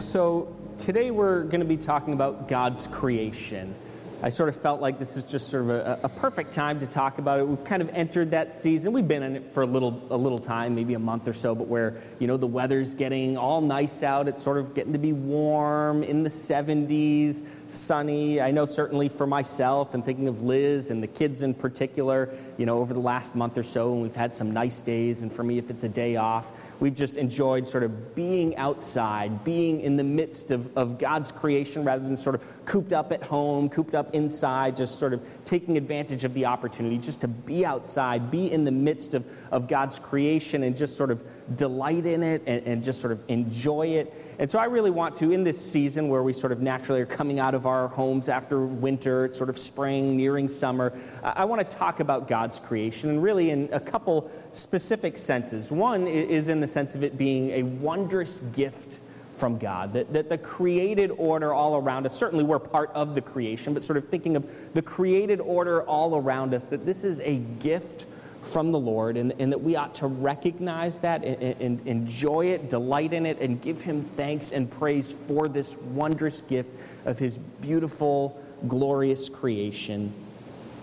So, today we're going to be talking about God's creation. I sort of felt like this is just sort of a, a, perfect time to talk about it. We've kind of entered that season. We've been in it for a little, a little time, maybe a month or so, but where, you know, the weather's getting all nice out. It's sort of getting to be warm in the 70s, sunny. I know certainly for myself and thinking of Liz and the kids in particular, you know, over the last month or so, and we've had some nice days. And for me, if it's a day off, we've just enjoyed sort of being outside, being in the midst of, of God's creation rather than sort of cooped up at home, cooped up inside, just sort of taking advantage of the opportunity just to be outside, be in the midst of, of God's creation and just sort of delight in it and, and just sort of enjoy it. And so I really want to, in this season where we sort of naturally are coming out of our homes after winter, it's sort of spring, nearing summer, I want to talk about God's creation and really in a couple specific senses. One is in the sense of it being a wondrous gift from God, that, that the created order all around us, certainly we're part of the creation, but sort of thinking of the created order all around us, that this is a gift from the Lord and, and that we ought to recognize that and, and enjoy it, delight in it, and give Him thanks and praise for this wondrous gift of His beautiful, glorious creation.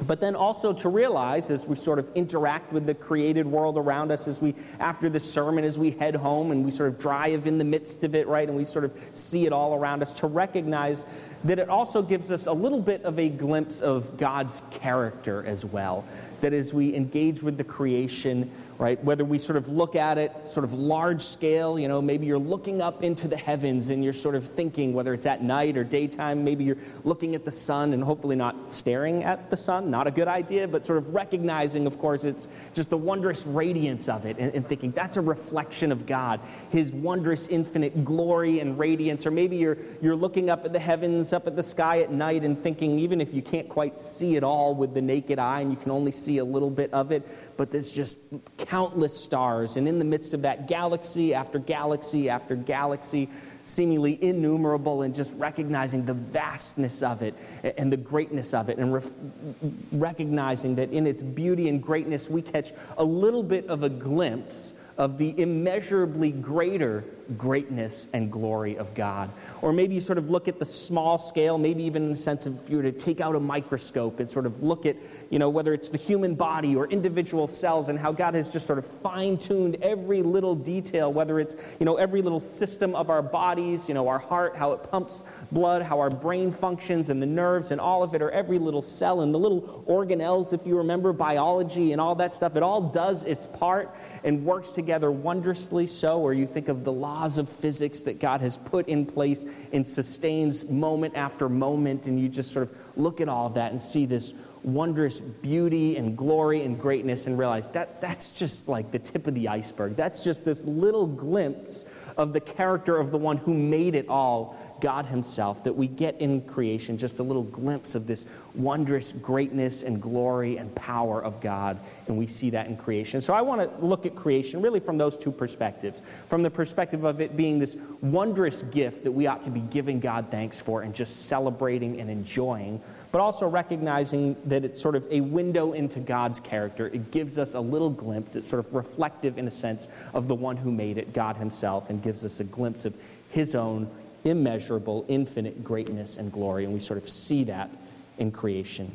But then also to realize as we sort of interact with the created world around us as we after the sermon as we head home and we sort of drive in the midst of it right and we sort of see it all around us to recognize that it also gives us a little bit of a glimpse of god's character as well that as we engage with the creation right? Whether we sort of look at it sort of large scale, you know, maybe you're looking up into the heavens and you're sort of thinking, whether it's at night or daytime, maybe you're looking at the sun and hopefully not staring at the sun, not a good idea, but sort of recognizing, of course, it's just the wondrous radiance of it and, and thinking that's a reflection of God, His wondrous infinite glory and radiance. Or maybe you're, you're looking up at the heavens, up at the sky at night and thinking, even if you can't quite see it all with the naked eye and you can only see a little bit of it, but there's just countless stars. And in the midst of that, galaxy after galaxy after galaxy, seemingly innumerable, and just recognizing the vastness of it and the greatness of it, and ref- recognizing that in its beauty and greatness, we catch a little bit of a glimpse of the immeasurably greater greatness and glory of God. Or maybe you sort of look at the small scale, maybe even in the sense of if you were to take out a microscope and sort of look at, you know, whether it's the human body or individual cells and how God has just sort of fine tuned every little detail, whether it's, you know, every little system of our bodies, you know, our heart, how it pumps blood, how our brain functions and the nerves and all of it, or every little cell and the little organelles, if you remember biology and all that stuff, it all does its part and works together wondrously so, or you think of the laws of physics that God has put in place and sustains moment after moment, and you just sort of look at all of that and see this wondrous beauty and glory and greatness and realize that that's just like the tip of the iceberg. That's just this little glimpse of the character of the one who made it all God Himself, that we get in creation just a little glimpse of this wondrous greatness and glory and power of God, and we see that in creation. So I want to look at creation really from those two perspectives from the perspective of it being this wondrous gift that we ought to be giving God thanks for and just celebrating and enjoying, but also recognizing that it's sort of a window into God's character. It gives us a little glimpse, it's sort of reflective in a sense of the one who made it, God Himself, and gives us a glimpse of His own immeasurable, infinite greatness and glory. And we sort of see that in creation.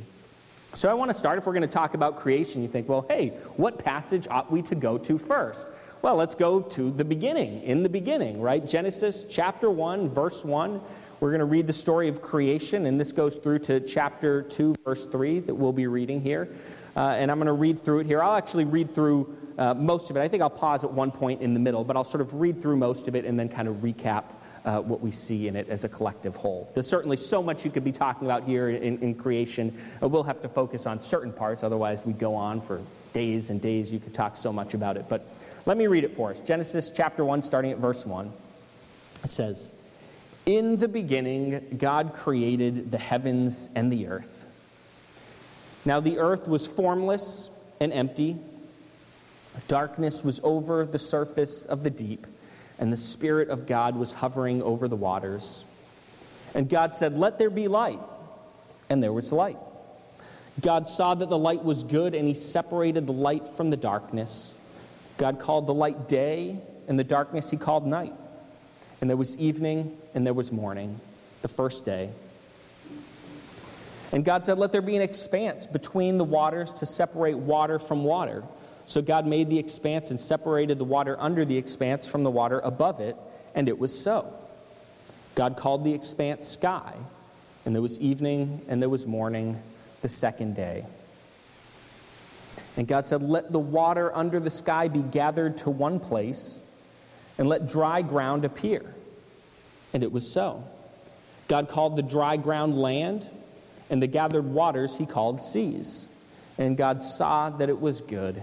So I want to start, if we're going to talk about creation, you think, well, hey, what passage ought we to go to first? Well, let's go to the beginning, in the beginning, right? Genesis chapter 1, verse 1. We're going to read the story of creation, and this goes through to chapter 2, verse 3 that we'll be reading here. Uh, and I'm going to read through it here. I'll actually read through uh, most of it. I think I'll pause at one point in the middle, but I'll sort of read through most of it and then kind of recap uh, what we see in it as a collective whole. There's certainly so much you could be talking about here in, in creation. We'll have to focus on certain parts, otherwise, we'd go on for days and days. You could talk so much about it. But let me read it for us Genesis chapter 1, starting at verse 1. It says, In the beginning, God created the heavens and the earth. Now the earth was formless and empty. Darkness was over the surface of the deep and the Spirit of God was hovering over the waters. And God said, Let there be light. And there was light. God saw that the light was good, and he separated the light from the darkness. God called the light day, and the darkness he called night. And there was evening and there was morning, the first day. And God said, Let there be an expanse between the waters to separate water from water. So God made the expanse and separated the water under the expanse from the water above it, and it was so. God called the expanse sky, and there was evening and there was morning the second day. And God said, Let the water under the sky be gathered to one place, and let dry ground appear. And it was so. God called the dry ground land and the gathered waters he called seas. And God saw that it was good.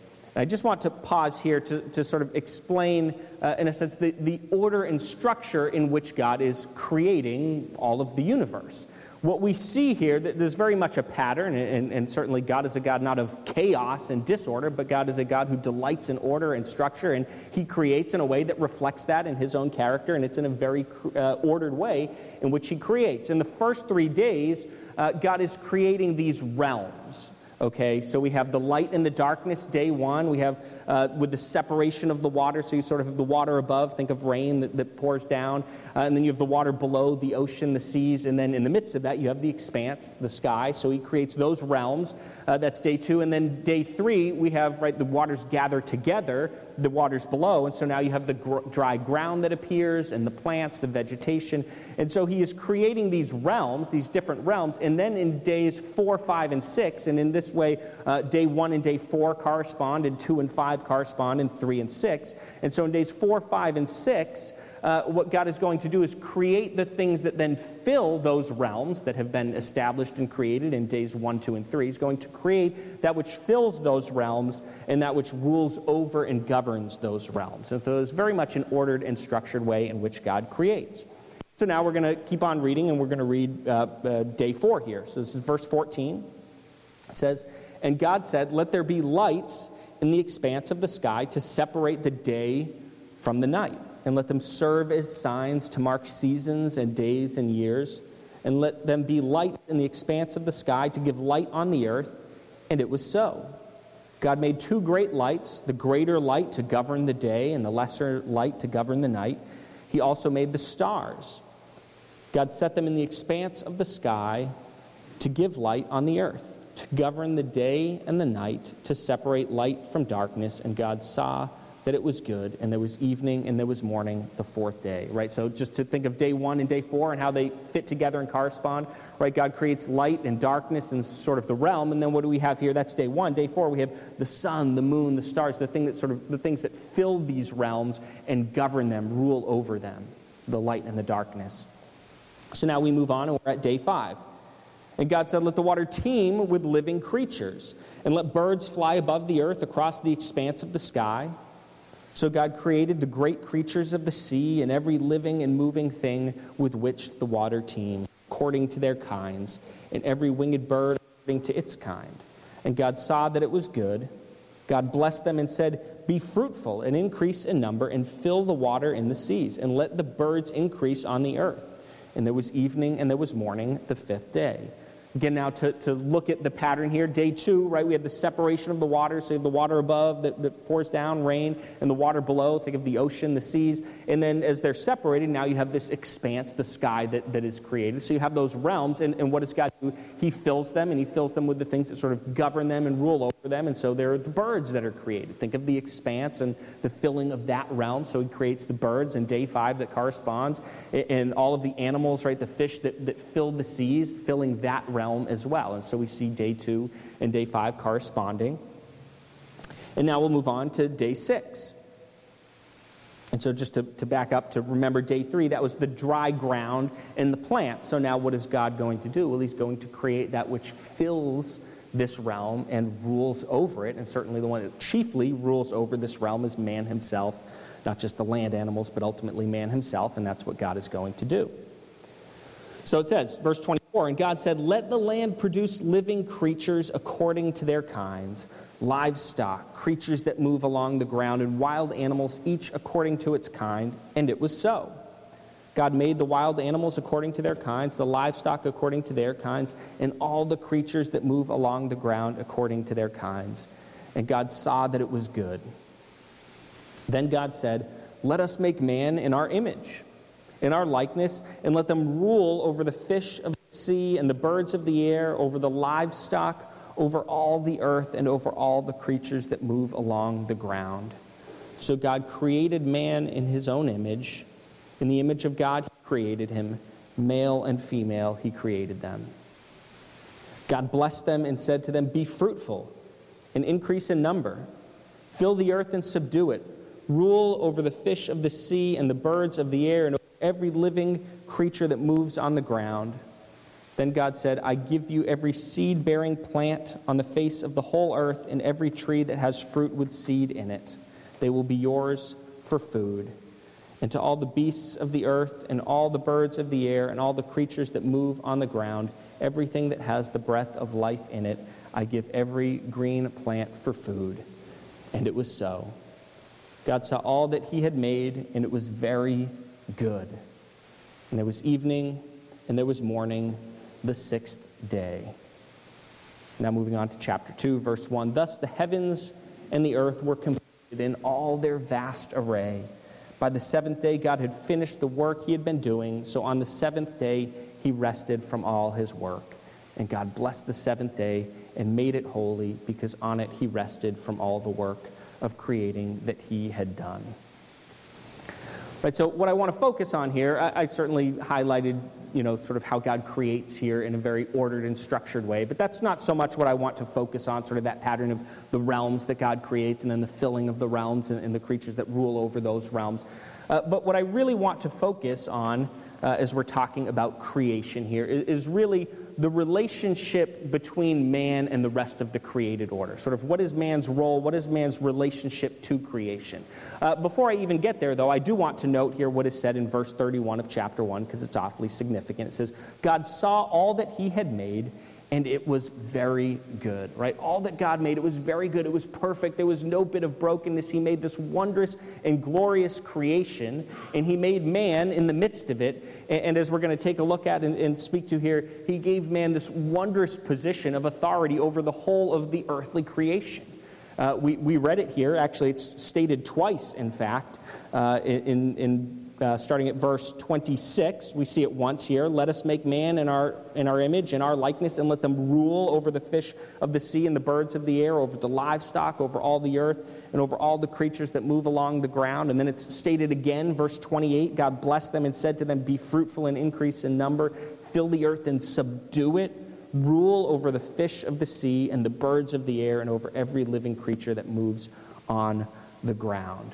I just want to pause here to, to sort of explain, uh, in a sense, the, the order and structure in which God is creating all of the universe. What we see here, there's very much a pattern, and, and, certainly God is a God not of chaos and disorder, but God is a God who delights in order and structure, and He creates in a way that reflects that in His own character, and it's in a very uh, ordered way in which He creates. In the first three days, uh, God is creating these realms. Okay, so we have the light and the darkness, day one. We have uh, with the separation of the water, so you sort of have the water above, think of rain that, that pours down, uh, and then you have the water below, the ocean, the seas, and then in the midst of that, you have the expanse, the sky. So he creates those realms. Uh, that's day two. And then day three, we have, right, the waters gather together, the waters below, and so now you have the gr- dry ground that appears, and the plants, the vegetation. And so he is creating these realms, these different realms, and then in days four, five, and six, and in this way, uh, day one and day four correspond, and two and five correspond, and three and six. And so in days four, five, and six, uh, what God is going to do is create the things that then fill those realms that have been established and created in days one, two, and three. He's going to create that which fills those realms and that which rules over and governs those realms. And so it's very much an ordered and structured way in which God creates. So now we're going to keep on reading and we're going to read uh, uh, day four here. So this is verse 14. It says, And God said, Let there be lights in the expanse of the sky to separate the day from the night, and let them serve as signs to mark seasons and days and years, and let them be lights in the expanse of the sky to give light on the earth. And it was so. God made two great lights the greater light to govern the day, and the lesser light to govern the night. He also made the stars. God set them in the expanse of the sky to give light on the earth to govern the day and the night, to separate light from darkness. And God saw that it was good, and there was evening and there was morning the fourth day, right? So just to think of day one and day four and how they fit together and correspond, right? God creates light and darkness and sort of the realm, and then what do we have here? That's day one. Day four, we have the sun, the moon, the stars, the thing that sort of the things that fill these realms and govern them, rule over them, the light and the darkness. So now we move on, and we're at day five. And God said, Let the water teem with living creatures, and let birds fly above the earth across the expanse of the sky. So God created the great creatures of the sea and every living and moving thing with which the water teemed, according to their kinds, and every winged bird according to its kind. And God saw that it was good. God blessed them and said, Be fruitful and increase in number, and fill the water in the seas, and let the birds increase on the earth. And there was evening and there was morning the fifth day. Again, now to, to look at the pattern here, day two, right, we have the separation of the water. So you have the water above that, that pours down, rain, and the water below. Think of the ocean, the seas. And then as they're separated, now you have this expanse, the sky that, that is created. So you have those realms. And, and what does God do? He fills them, and He fills them with the things that sort of govern them and rule over them. And so there are the birds that are created. Think of the expanse and the filling of that realm. So He creates the birds in day five that corresponds, and all of the animals, right, the fish that, that fill the seas, filling that realm realm as well. And so we see day two and day five corresponding. And now we'll move on to day six. And so, just to, to back up, to remember day three, that was the dry ground and the plant. So, now what is God going to do? Well, He's going to create that which fills this realm and rules over it. And certainly, the one that chiefly rules over this realm is man himself, not just the land animals, but ultimately man himself. And that's what God is going to do. So, it says, verse 24 4 And God said, Let the land produce living creatures according to their kinds, livestock, creatures that move along the ground, and wild animals, each according to its kind. And it was so. God made the wild animals according to their kinds, the livestock according to their kinds, and all the creatures that move along the ground according to their kinds. And God saw that it was good. Then God said, Let us make man in our image, in our likeness, and let them rule over the fish of sea and the birds of the air, over the livestock, over all the earth, and over all the creatures that move along the ground. So God created man in his own image. In the image of God, he created him. Male and female, he created them. God blessed them and said to them, Be fruitful and increase in number. Fill the earth and subdue it rule over the fish of the sea and the birds of the air and every living creature that moves on the ground. Then God said, I give you every seed bearing plant on the face of the whole earth and every tree that has fruit with seed in it. They will be yours for food. And to all the beasts of the earth and all the birds of the air and all the creatures that move on the ground, everything that has the breath of life in it, I give every green plant for food. And it was so. God saw all that he had made, and it was very good. And there was evening, and there was morning, the sixth day. Now, moving on to chapter 2, verse 1. Thus the heavens and the earth were completed in all their vast array. By the seventh day, God had finished the work he had been doing, so on the seventh day, he rested from all his work. And God blessed the seventh day and made it holy, because on it he rested from all the work of creating that he had done. Right, so what I want to focus on here, I, I, certainly highlighted, you know, sort of how God creates here in a very ordered and structured way, but that's not so much what I want to focus on, sort of that pattern of the realms that God creates and then the filling of the realms and, and the creatures that rule over those realms. Uh, but what I really want to focus on uh, as we're talking about creation here is, is really the relationship between man and the rest of the created order. Sort of what is man's role? What is man's relationship to creation? Uh, before I even get there, though, I do want to note here what is said in verse 31 of chapter 1 because it's awfully significant. It says, God saw all that he had made and it was very good, right? All that God made, it was very good. It was perfect. There was no bit of brokenness. He made this wondrous and glorious creation, and He made man in the midst of it. And, and as we're going to take a look at and, and speak to here, He gave man this wondrous position of authority over the whole of the earthly creation. Uh, we, we read it here. Actually, it's stated twice, in fact, uh, in, in uh, starting at verse 26. We see it once here. Let us make man in our, in our image, in our likeness, and let them rule over the fish of the sea and the birds of the air, over the livestock, over all the earth, and over all the creatures that move along the ground. And then it's stated again, verse 28 God blessed them and said to them, Be fruitful and increase in number, fill the earth and subdue it. Rule over the fish of the sea and the birds of the air, and over every living creature that moves on the ground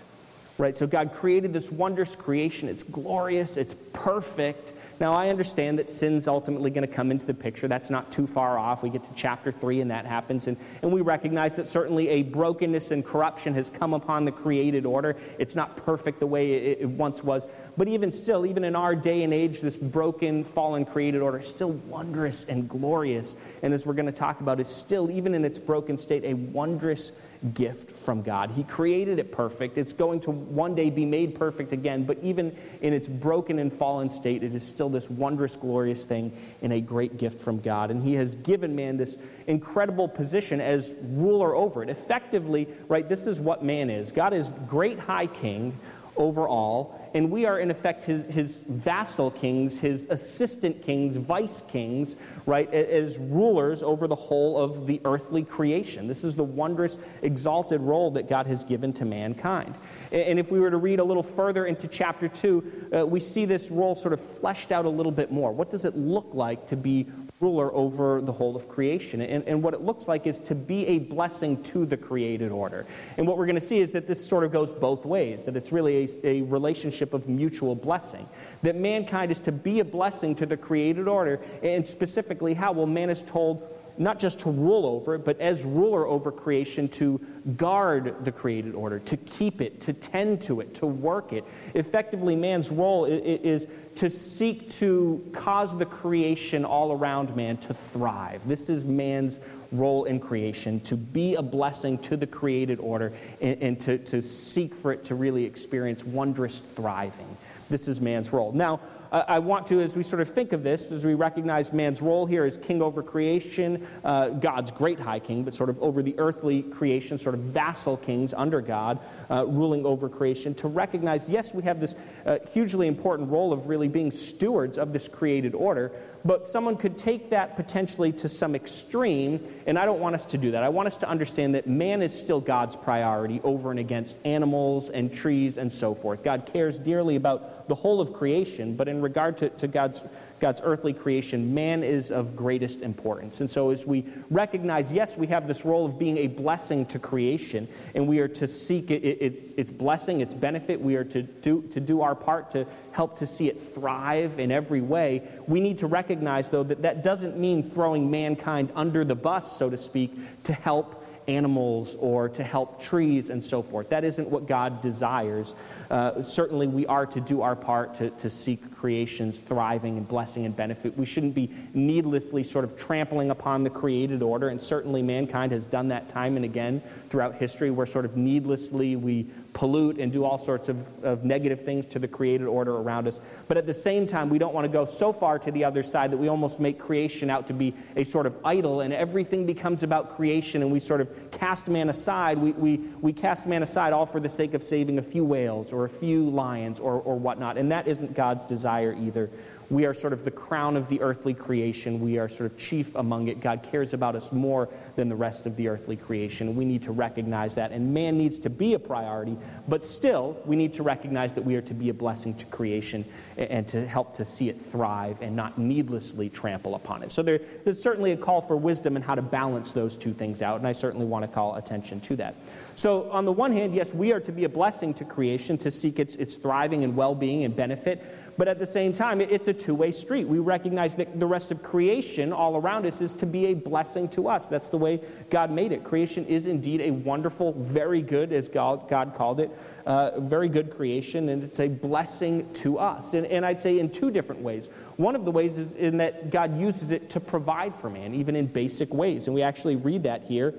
right? So God created this wondrous creation. It's glorious, it's perfect. Now, I understand that sin's ultimately going to come into the picture. That's not too far off. We get to chapter 3 and that happens. And, and we recognize that certainly a brokenness and corruption has come upon the created order. It's not perfect the way it, it once was. But even still, even in our day and age, this broken, fallen created order is still wondrous and glorious. And as we're going to talk about, is still, even in its broken state, a wondrous gift from God. He created it perfect. It's going to one day be made perfect again, but even in its broken and fallen state, it is still this wondrous, glorious thing and a great gift from God. And He has given man this incredible position as ruler over it. Effectively, right, this is what man is God is great high king over all, and we are in effect his, his vassal kings, his assistant kings, vice kings, right, as rulers over the whole of the earthly creation. This is the wondrous, exalted role that God has given to mankind. And if we were to read a little further into chapter 2, uh, we see this role sort of fleshed out a little bit more. What does it look like to be ruler over the whole of creation. And, and what it looks like is to be a blessing to the created order. And what we're going to see is that this sort of goes both ways, that it's really a, a relationship of mutual blessing. That mankind is to be a blessing to the created order, and specifically how? Well, man is told not just to rule over it, but as ruler over creation to guard the created order, to keep it, to tend to it, to work it. Effectively, man's role is to seek to cause the creation all around man to thrive. This is man's role in creation, to be a blessing to the created order and, and to, to seek for it to really experience wondrous thriving. This is man's role. Now, uh, I want to, as we sort of think of this, as we recognize man's role here as king over creation, uh, God's great high king, but sort of over the earthly creation, sort of vassal kings under God, uh, ruling over creation, to recognize, yes, we have this uh, hugely important role of really being stewards of this created order, but someone could take that potentially to some extreme, and I don't want us to do that. I want us to understand that man is still God's priority over and against animals and trees and so forth. God cares dearly about the whole of creation, but in regard to, to God's God's earthly creation, man is of greatest importance. And so, as we recognize, yes, we have this role of being a blessing to creation, and we are to seek it, its, its blessing, its benefit. We are to do, to do our part to help to see it thrive in every way. We need to recognize, though, that that doesn't mean throwing mankind under the bus, so to speak, to help animals or to help trees and so forth. That isn't what God desires. Uh, certainly, we are to do our part to, to seek creation's thriving and blessing and benefit. We shouldn't be needlessly sort of trampling upon the created order, and certainly mankind has done that time and again throughout history, where sort of needlessly we pollute and do all sorts of, of negative things to the created order around us. But at the same time, we don't want to go so far to the other side that we almost make creation out to be a sort of idol and everything becomes about creation and we sort of cast man aside. We, we, we cast man aside all for the sake of saving a few whales or a few lions or, or whatnot. And that isn't God's desire either. We are sort of the crown of the earthly creation. We are sort of chief among it. God cares about us more than the rest of the earthly creation. We need to recognize that. And man needs to be a priority, but still, we need to recognize that we are to be a blessing to creation and to help to see it thrive and not needlessly trample upon it. So there, there's certainly a call for wisdom in how to balance those two things out, and I certainly want to call attention to that. So, on the one hand, yes, we are to be a blessing to creation, to seek its, its thriving and well being and benefit. But at the same time, it's a two way street. We recognize that the rest of creation all around us is to be a blessing to us. That's the way God made it. Creation is indeed a wonderful, very good, as God, God called it, uh, very good creation, and it's a blessing to us. And, and I'd say in two different ways. One of the ways is in that God uses it to provide for man, even in basic ways. And we actually read that here,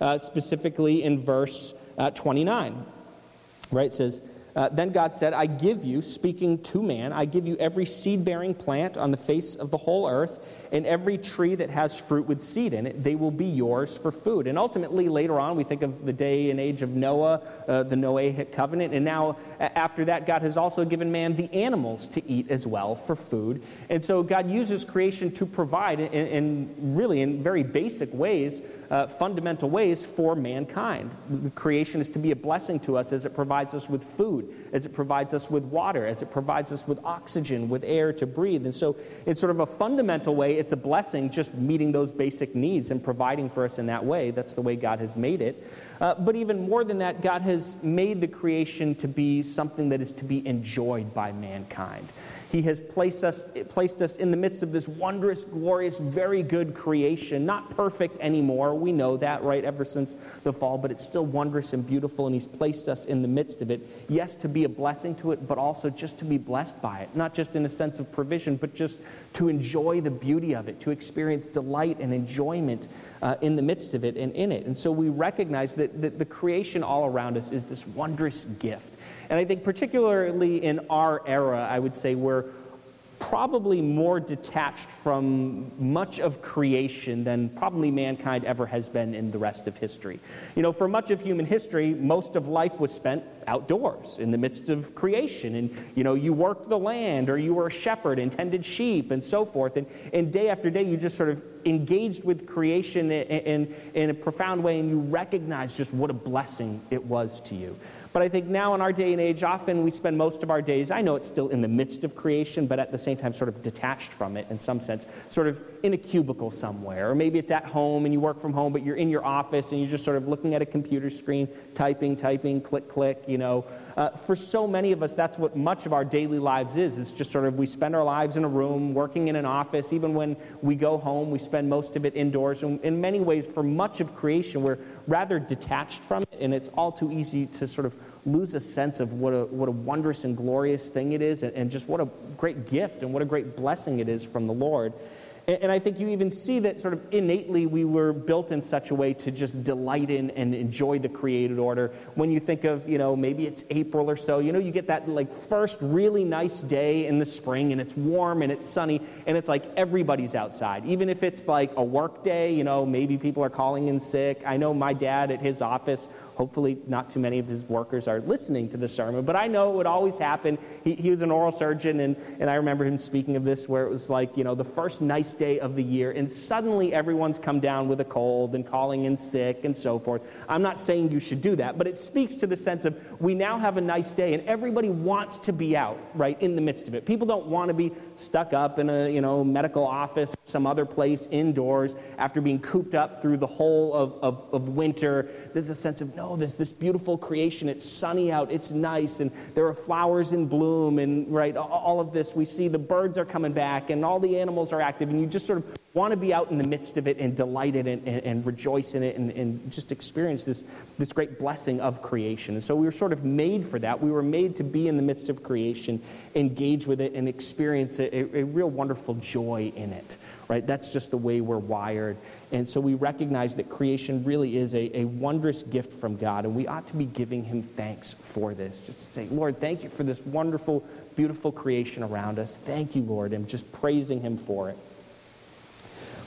uh, specifically in verse uh, 29. Right? It says, uh, then God said, I give you, speaking to man, I give you every seed bearing plant on the face of the whole earth, and every tree that has fruit with seed in it. They will be yours for food. And ultimately, later on, we think of the day and age of Noah, uh, the Noahic covenant. And now, after that, God has also given man the animals to eat as well for food. And so, God uses creation to provide, in, in really in very basic ways, uh, fundamental ways for mankind. The creation is to be a blessing to us as it provides us with food, as it provides us with water, as it provides us with oxygen, with air to breathe. And so it's sort of a fundamental way, it's a blessing just meeting those basic needs and providing for us in that way. That's the way God has made it. Uh, but even more than that, God has made the creation to be something that is to be enjoyed by mankind. He has placed us, placed us in the midst of this wondrous, glorious, very good creation. Not perfect anymore. We know that, right, ever since the fall, but it's still wondrous and beautiful, and He's placed us in the midst of it. Yes, to be a blessing to it, but also just to be blessed by it. Not just in a sense of provision, but just to enjoy the beauty of it, to experience delight and enjoyment uh, in the midst of it and in it. And so we recognize that, that the creation all around us is this wondrous gift. And I think, particularly in our era, I would say we're probably more detached from much of creation than probably mankind ever has been in the rest of history. You know, for much of human history, most of life was spent outdoors in the midst of creation. And, you know, you worked the land or you were a shepherd and tended sheep and so forth. And, and day after day, you just sort of engaged with creation in, in, in a profound way and you recognized just what a blessing it was to you. But I think now in our day and age, often we spend most of our days, I know it's still in the midst of creation, but at the same time, sort of detached from it in some sense, sort of in a cubicle somewhere. Or maybe it's at home and you work from home, but you're in your office and you're just sort of looking at a computer screen, typing, typing, click, click, you know, Uh, for so many of us, that's what much of our daily lives is. It's just sort of we spend our lives in a room, working in an office. Even when we go home, we spend most of it indoors. And in many ways, for much of creation, we're rather detached from it, and it's all too easy to sort of lose a sense of what a, what a wondrous and glorious thing it is, and, and just what a great gift and what a great blessing it is from the Lord. And I think you even see that sort of innately we were built in such a way to just delight in and enjoy the created order. When you think of, you know, maybe it's April or so, you know, you get that like first really nice day in the spring and it's warm and it's sunny and it's like everybody's outside. Even if it's like a work day, you know, maybe people are calling in sick. I know my dad at his office Hopefully, not too many of his workers are listening to the sermon, but I know it would always happen. He, he was an oral surgeon, and, and I remember him speaking of this where it was like, you know, the first nice day of the year, and suddenly everyone's come down with a cold and calling in sick and so forth. I'm not saying you should do that, but it speaks to the sense of we now have a nice day, and everybody wants to be out, right, in the midst of it. People don't want to be stuck up in a, you know, medical office, some other place indoors after being cooped up through the whole of, of, of winter. There's a sense of, no, oh, this, this beautiful creation. It's sunny out, it's nice, and there are flowers in bloom, and right, all of this. We see the birds are coming back, and all the animals are active, and you just sort of want to be out in the midst of it and delight in it and, and rejoice in it and, and, just experience this, this great blessing of creation. And so we were sort of made for that. We were made to be in the midst of creation, engage with it, and experience a, a real wonderful joy in it right? That's just the way we're wired. And so we recognize that creation really is a, a wondrous gift from God, and we ought to be giving Him thanks for this. Just say, Lord, thank you for this wonderful, beautiful creation around us. Thank you, Lord, and just praising Him for it.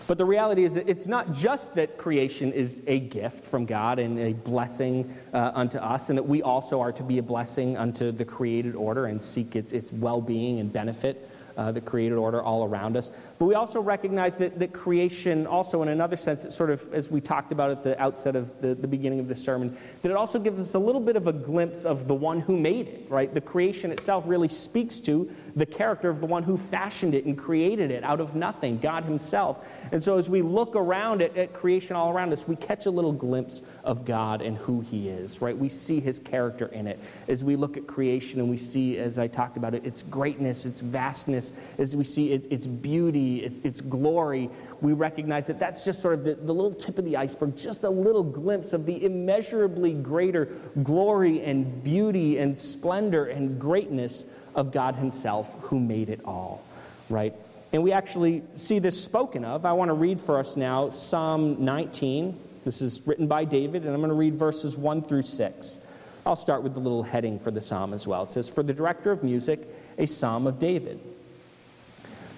But the reality is that it's not just that creation is a gift from God and a blessing uh, unto us, and that we also are to be a blessing unto the created order and seek its, its well being and benefit uh, the created order all around us. But we also recognize that, that creation, also in another sense, it sort of, as we talked about at the outset of the, the beginning of the sermon, that it also gives us a little bit of a glimpse of the one who made it, right? The creation itself really speaks to the character of the one who fashioned it and created it out of nothing, God Himself. And so as we look around at, at creation all around us, we catch a little glimpse of God and who He is, right? We see His character in it. As we look at creation and we see, as I talked about it, its greatness, its vastness, as we see it, its beauty, its, its glory, we recognize that that's just sort of the, the little tip of the iceberg, just a little glimpse of the immeasurably greater glory and beauty and splendor and greatness of God Himself who made it all, right? And we actually see this spoken of. I want to read for us now Psalm 19. This is written by David, and I'm going to read verses 1 through 6. I'll start with the little heading for the psalm as well. It says, For the director of music, a psalm of David.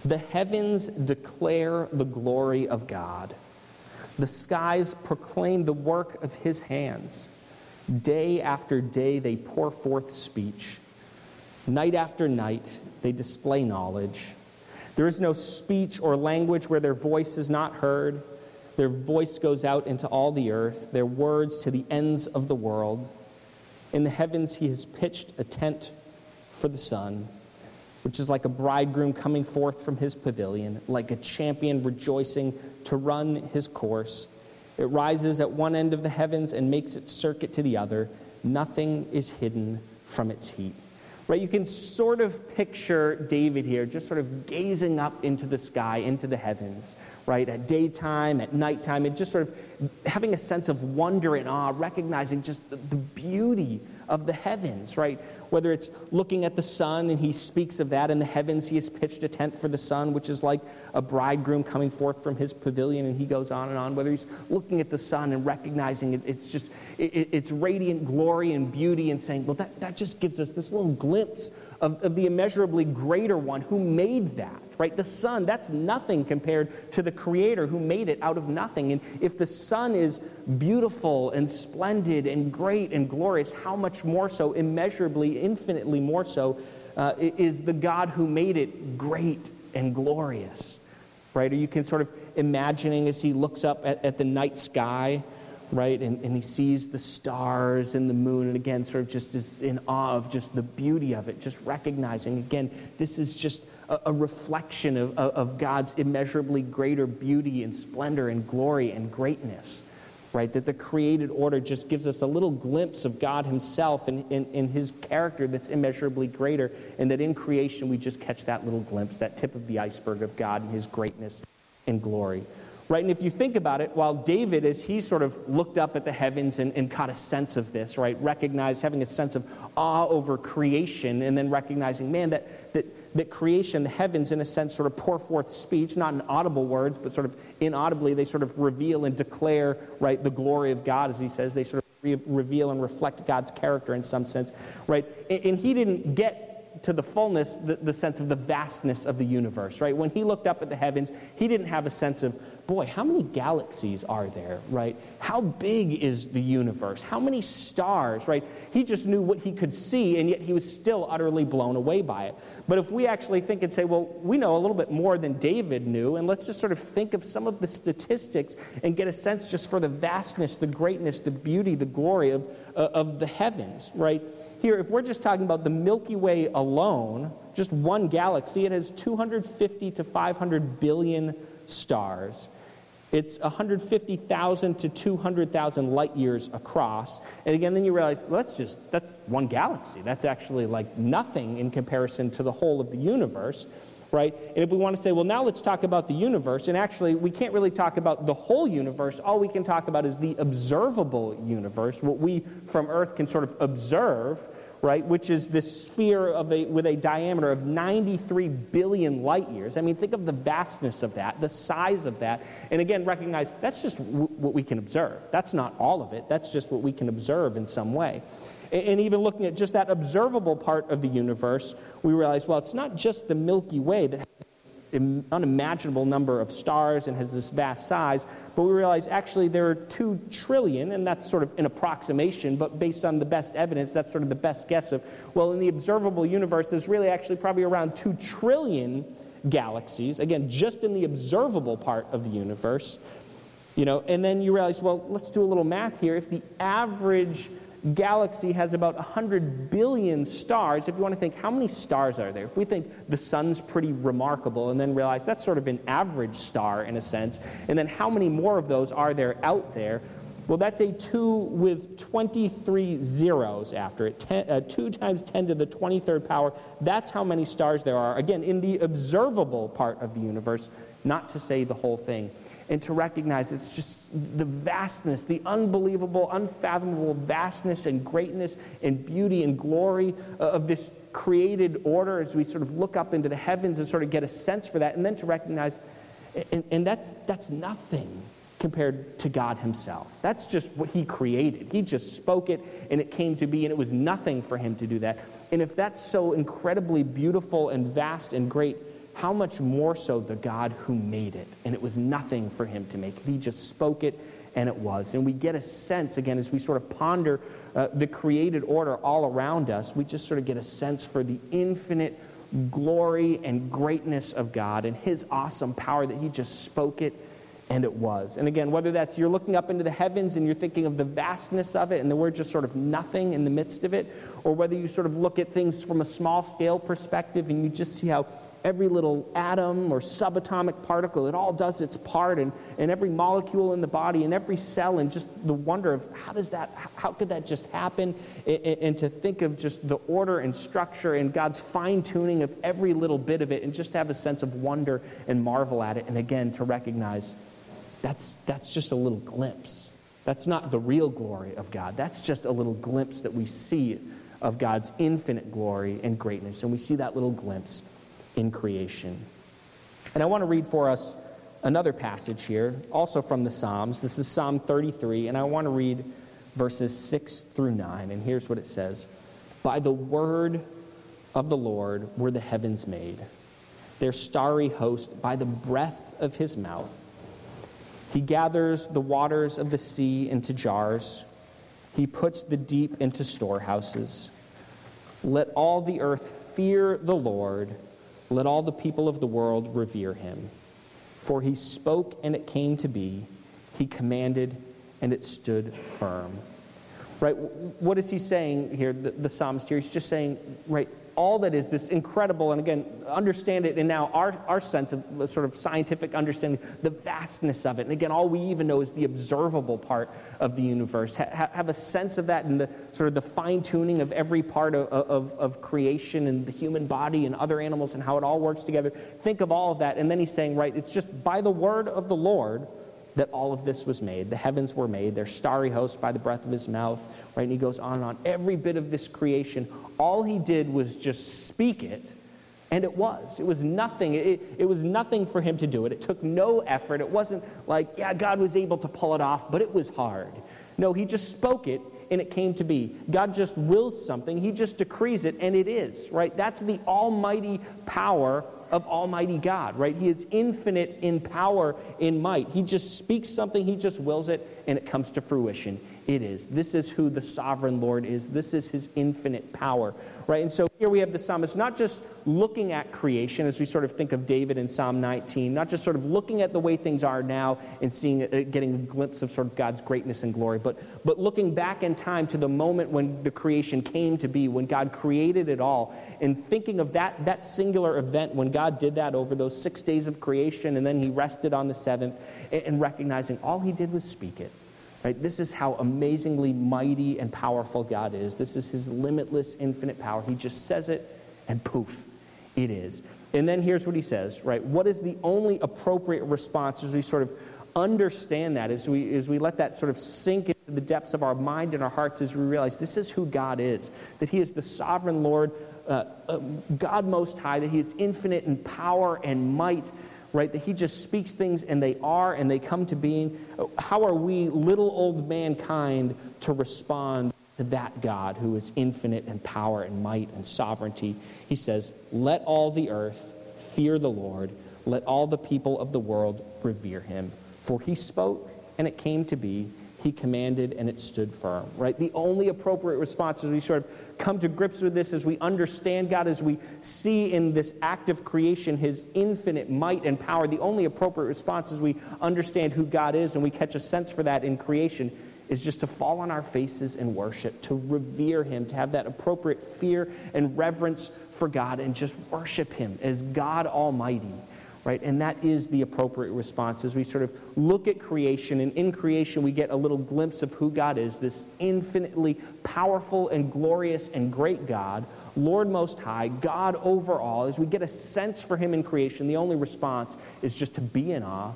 The heavens declare the glory of God. The skies proclaim the work of his hands. Day after day, they pour forth speech. Night after night, they display knowledge. There is no speech or language where their voice is not heard. Their voice goes out into all the earth, their words to the ends of the world. In the heavens, he has pitched a tent for the sun which is like a bridegroom coming forth from his pavilion, like a champion rejoicing to run his course. It rises at one end of the heavens and makes its circuit to the other. Nothing is hidden from its heat. Right? You can sort of picture David here just sort of gazing up into the sky, into the heavens, right? At daytime, at nighttime, and just sort of having a sense of wonder and awe, recognizing just the, beauty of the heavens, right? Whether it's looking at the sun and he speaks of that in the heavens, he has pitched a tent for the sun, which is like a bridegroom coming forth from his pavilion, and he goes on and on. Whether he's looking at the sun and recognizing it, it's just it, it's radiant glory and beauty, and saying, well, that, that just gives us this little glimpse of, of the immeasurably greater one who made that right? The sun, that's nothing compared to the creator who made it out of nothing. And if the sun is beautiful and splendid and great and glorious, how much more so, immeasurably, infinitely more so, uh, is the God who made it great and glorious, right? Or you can sort of imagining as he looks up at, at the night sky, right? And, and he sees the stars and the moon, and again, sort of just is in awe of just the beauty of it, just recognizing, again, this is just a, a reflection of, of God's immeasurably greater beauty and splendor and glory and greatness. Right? That the created order just gives us a little glimpse of God Himself and, and, and, His character that's immeasurably greater, and that in creation we just catch that little glimpse, that tip of the iceberg of God and His greatness and glory. Right? And if you think about it, while David, as he sort of looked up at the heavens and, and caught a sense of this, right, recognized having a sense of awe over creation, and then recognizing, man, that, that that creation, the heavens, in a sense, sort of pour forth speech, not in audible words, but sort of inaudibly, they sort of reveal and declare, right, the glory of God, as he says. They sort of re- reveal and reflect God's character in some sense, right? And he didn't get to the fullness the, the sense of the vastness of the universe, right? When he looked up at the heavens, he didn't have a sense of, boy, how many galaxies are there, right? How big is the universe? How many stars, right? He just knew what he could see, and yet he was still utterly blown away by it. But if we actually think and say, well, we know a little bit more than David knew, and let's just sort of think of some of the statistics and get a sense just for the vastness, the greatness, the beauty, the glory of, uh, of the heavens, right? Here, if we're just talking about the Milky Way alone, just one galaxy, it has 250 to 500 billion stars. It's 150,000 to 200,000 light years across. And again, then you realize that's just that's one galaxy. That's actually like nothing in comparison to the whole of the universe, right? And if we want to say, well, now let's talk about the universe, and actually we can't really talk about the whole universe. All we can talk about is the observable universe, what we from Earth can sort of observe right, which is this sphere of a, with a diameter of 93 billion light years. I mean, think of the vastness of that, the size of that. And again, recognize that's just w- what we can observe. That's not all of it, that's just what we can observe in some way. And, even looking at just that observable part of the universe, we realize, well, it's not just the Milky Way that has an unimaginable number of stars and has this vast size, but we realize actually there are two trillion, and that's sort of an approximation, but based on the best evidence, that's sort of the best guess of, well, in the observable universe, there's really actually probably around two trillion galaxies, again, just in the observable part of the universe. You know, and then you realize, well, let's do a little math here. If the average galaxy has about 100 billion stars, if you want to think how many stars are there, if we think the sun's pretty remarkable and then realize that's sort of an average star in a sense, and then how many more of those are there out there, well, that's a 2 with 23 zeros after it. Ten, uh, 2 times 10 to the 23rd power. That's how many stars there are. Again, in the observable part of the universe, not to say the whole thing and to recognize it's just the vastness, the unbelievable, unfathomable vastness and greatness and beauty and glory uh, of this created order as we sort of look up into the heavens and sort of get a sense for that, and then to recognize, and, and that's, that's nothing compared to God Himself. That's just what He created. He just spoke it and it came to be, and it was nothing for Him to do that. And if that's so incredibly beautiful and vast and great, how much more so the God who made it? And it was nothing for him to make it. He just spoke it, and it was. And we get a sense, again, as we sort of ponder uh, the created order all around us, we just sort of get a sense for the infinite glory and greatness of God and his awesome power that he just spoke it and it was. And again, whether that's you're looking up into the heavens and you're thinking of the vastness of it and the word just sort of nothing in the midst of it, or whether you sort of look at things from a small scale perspective and you just see how every little atom or subatomic particle, it all does its part, and, and every molecule in the body and every cell, and just the wonder of how does that, how could that just happen? And, and to think of just the order and structure and God's fine tuning of every little bit of it, and just have a sense of wonder and marvel at it, and again, to recognize that's, that's just a little glimpse. That's not the real glory of God. That's just a little glimpse that we see of God's infinite glory and greatness. And we see that little glimpse in creation. And I want to read for us another passage here, also from the Psalms. This is Psalm 33, and I want to read verses 6 through 9. And here's what it says By the word of the Lord were the heavens made, their starry host by the breath of his mouth. He gathers the waters of the sea into jars, he puts the deep into storehouses. Let all the earth fear the Lord. Let all the people of the world revere him. For he spoke and it came to be, he commanded and it stood firm. Right? What is he saying here, the, the psalmist here? He's just saying, right, all that is this incredible, and again, understand it in now our, our sense of uh, sort of scientific understanding, the vastness of it. And again, all we even know is the observable part of the universe. Ha- have a sense of that and the sort of the fine tuning of every part of, of, of creation and the human body and other animals and how it all works together. Think of all of that. And then he's saying, right, it's just by the word of the Lord that all of this was made. The heavens were made, their starry host by the breath of his mouth, right? And he goes on and on. Every bit of this creation, all he did was just speak it, and it was. It was nothing. It, it was nothing for him to do it. It took no effort. It wasn't like, yeah, God was able to pull it off, but it was hard. No, he just spoke it and it came to be. God just wills something, he just decrees it and it is, right? That's the almighty power of Almighty God, right? He is infinite in power, in might. He just speaks something, he just wills it, and it comes to fruition it is. This is who the sovereign Lord is. This is his infinite power, right? And so here we have the psalmist not just looking at creation as we sort of think of David in Psalm 19, not just sort of looking at the way things are now and seeing, uh, getting a glimpse of sort of God's greatness and glory, but, but looking back in time to the moment when the creation came to be, when God created it all, and thinking of that, that singular event when God did that over those six days of creation and then he rested on the seventh, and, and recognizing all he did was speak it. Right? This is how amazingly mighty and powerful God is. This is his limitless, infinite power. He just says it, and poof, it is. And then here's what he says, right? What is the only appropriate response as we sort of understand that, as we, as we let that sort of sink into the depths of our mind and our hearts, as we realize this is who God is, that he is the sovereign Lord, uh, uh, God Most High, that he is infinite in power and might right? That he just speaks things and they are and they come to being. How are we, little old mankind, to respond to that God who is infinite in power and might and sovereignty? He says, Let all the earth fear the Lord, let all the people of the world revere him. For he spoke and it came to be he commanded and it stood firm, right? The only appropriate response as we sort of come to grips with this, as we understand God, as we see in this act of creation his infinite might and power, the only appropriate response as we understand who God is and we catch a sense for that in creation is just to fall on our faces and worship, to revere him, to have that appropriate fear and reverence for God and just worship him as God Almighty right? And that is the appropriate response as we sort of look at creation. And in creation, we get a little glimpse of who God is this infinitely powerful and glorious and great God, Lord Most High, God over all. As we get a sense for Him in creation, the only response is just to be in awe.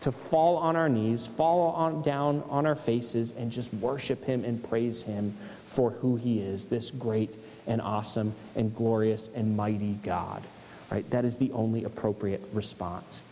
To fall on our knees, fall on, down on our faces, and just worship Him and praise Him for who He is, this great and awesome and glorious and mighty God. Right? That is the only appropriate response.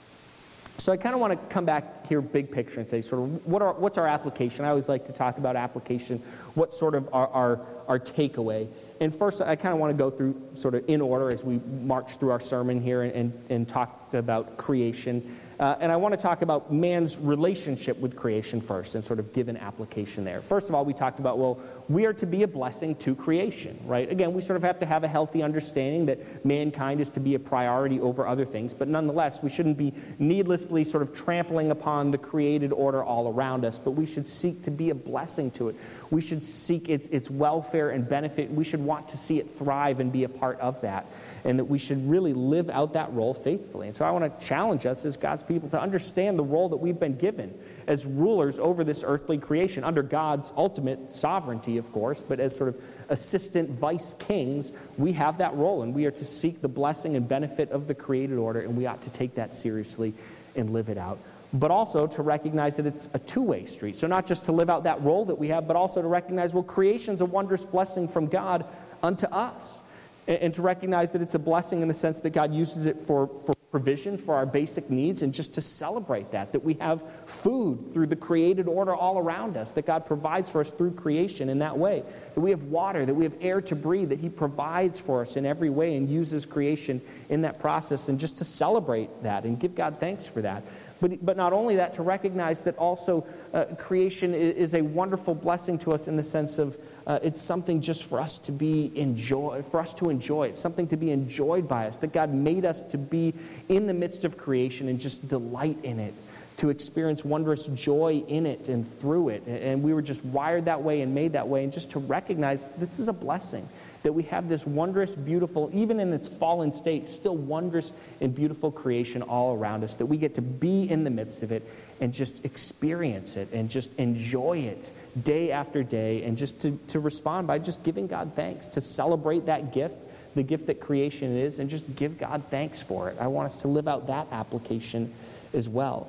So I kind of want to come back here big picture and say sort of what are, what's our application? I always like to talk about application. What sort of our, our, our takeaway? And first, I kind of want to go through sort of in order as we march through our sermon here and, and, and talk about creation. Uh, and I want to talk about man's relationship with creation first and sort of give an application there. First of all, we talked about, well, we are to be a blessing to creation, right? Again, we sort of have to have a healthy understanding that mankind is to be a priority over other things, but nonetheless, we shouldn't be needlessly sort of trampling upon the created order all around us, but we should seek to be a blessing to it. We should seek its, its welfare and benefit. We should want to see it thrive and be a part of that and that we should really live out that role faithfully. And so I want to challenge us as God's people to understand the role that we've been given as rulers over this earthly creation under God's ultimate sovereignty, of course, but as sort of assistant vice kings, we have that role and we are to seek the blessing and benefit of the created order, and we ought to take that seriously and live it out but also to recognize that it's a two way street. So, not just to live out that role that we have, but also to recognize, well, creation's a wondrous blessing from God unto us and to recognize that it's a blessing in the sense that God uses it for, for provision for our basic needs and just to celebrate that, that we have food through the created order all around us, that God provides for us through creation in that way, that we have water, that we have air to breathe, that He provides for us in every way and uses creation in that process, and just to celebrate that and give God thanks for that. But, but not only that, to recognize that also uh, creation is, is, a wonderful blessing to us in the sense of uh, it's something just for us to be enjoy, for us to enjoy. It's something to be enjoyed by us. That God made us to be in the midst of creation and just delight in it, to experience wondrous joy in it and through it. And we were just wired that way and made that way, and just to recognize this is a blessing. that we have this wondrous, beautiful, even in its fallen state, still wondrous and beautiful creation all around us, that we get to be in the midst of it and just experience it and just enjoy it day after day and just to, to respond by just giving God thanks, to celebrate that gift, the gift that creation is, and just give God thanks for it. I want us to live out that application as well.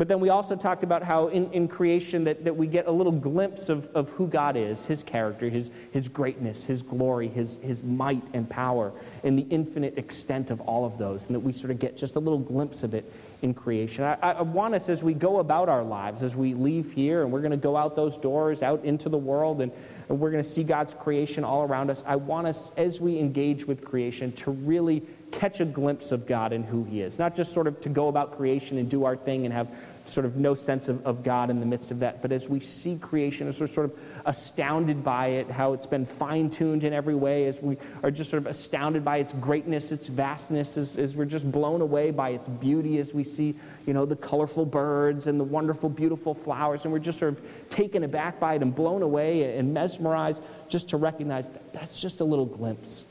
But then we also talked about how in, in creation that, that we get a little glimpse of, of who God is, his character, his, his greatness, his glory, his, his might and power, and the infinite extent of all of those, and that we sort of get just a little glimpse of it in creation. I, I want us as we go about our lives, as we leave here, and we're going to go out those doors, out into the world, and, and we're going to see God's creation all around us. I want us, as we engage with creation, to really catch a glimpse of God and who He is. Not just sort of to go about creation and do our thing and have sort of no sense of, of God in the midst of that. But as we see creation, as we're sort of astounded by it, how it's been fine tuned in every way, as we are just sort of astounded by its greatness, its vastness, as, as we're just blown away by its beauty, as we see, you know, the colorful birds and the wonderful, beautiful flowers, and we're just sort of taken aback by it and blown away and mesmerized just to recognize that that's just a little glimpse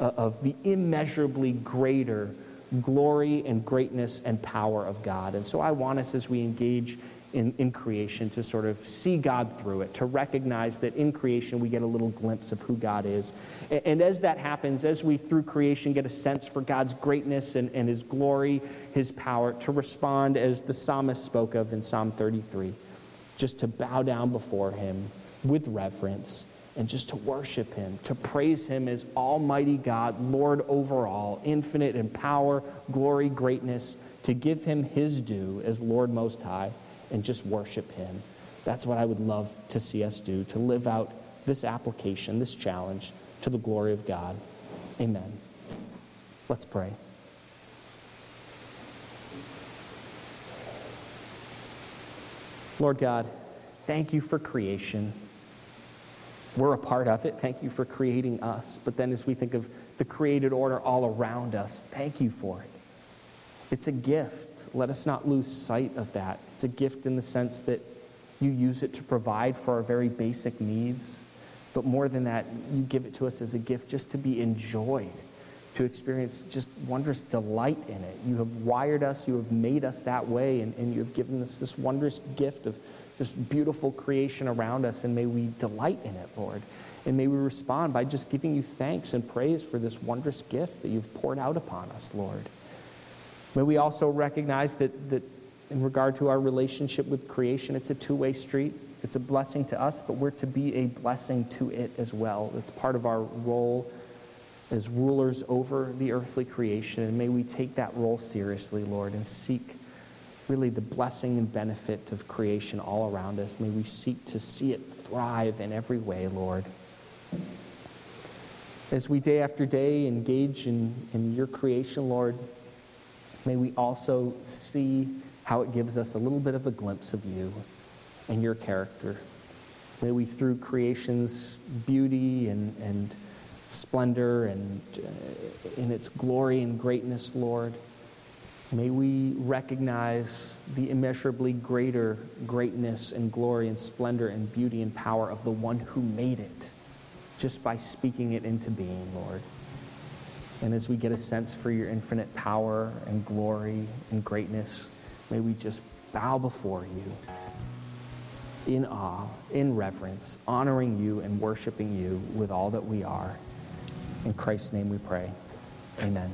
uh, of the immeasurably greater glory and greatness and power of God. And so I want us as we engage in, in creation to sort of see God through it, to recognize that in creation we get a little glimpse of who God is. And, and as that happens, as we through creation get a sense for God's greatness and, and his glory, his power, to respond as the psalmist spoke of in Psalm 33, just to bow down before him with reverence and just to worship Him, to praise Him as Almighty God, Lord over all, infinite in power, glory, greatness, to give Him His due as Lord Most High, and just worship Him. That's what I would love to see us do, to live out this application, this challenge to the glory of God. Amen. Let's pray. Lord God, thank you for creation. We're a part of it. Thank you for creating us. But then as we think of the created order all around us, thank you for it. It's a gift. Let us not lose sight of that. It's a gift in the sense that you use it to provide for our very basic needs. But more than that, you give it to us as a gift just to be enjoyed, to experience just wondrous delight in it. You have wired us, you have made us that way, and, and you have given us this wondrous gift of this beautiful creation around us, and may we delight in it, Lord. And may we respond by just giving you thanks and praise for this wondrous gift that you've poured out upon us, Lord. May we also recognize that, that in regard to our relationship with creation, it's a two way street. It's a blessing to us, but we're to be a blessing to it as well. It's part of our role as rulers over the earthly creation. And may we take that role seriously, Lord, and seek really the blessing and benefit of creation all around us. May we seek to see it thrive in every way, Lord. As we day after day engage in, in your creation, Lord, may we also see how it gives us a little bit of a glimpse of you and your character. May we, through creation's beauty and, and splendor and uh, in its glory and greatness, Lord, May we recognize the immeasurably greater greatness and glory and splendor and beauty and power of the one who made it just by speaking it into being, Lord. And as we get a sense for your infinite power and glory and greatness, may we just bow before you in awe, in reverence, honoring you and worshiping you with all that we are. In Christ's name we pray. Amen.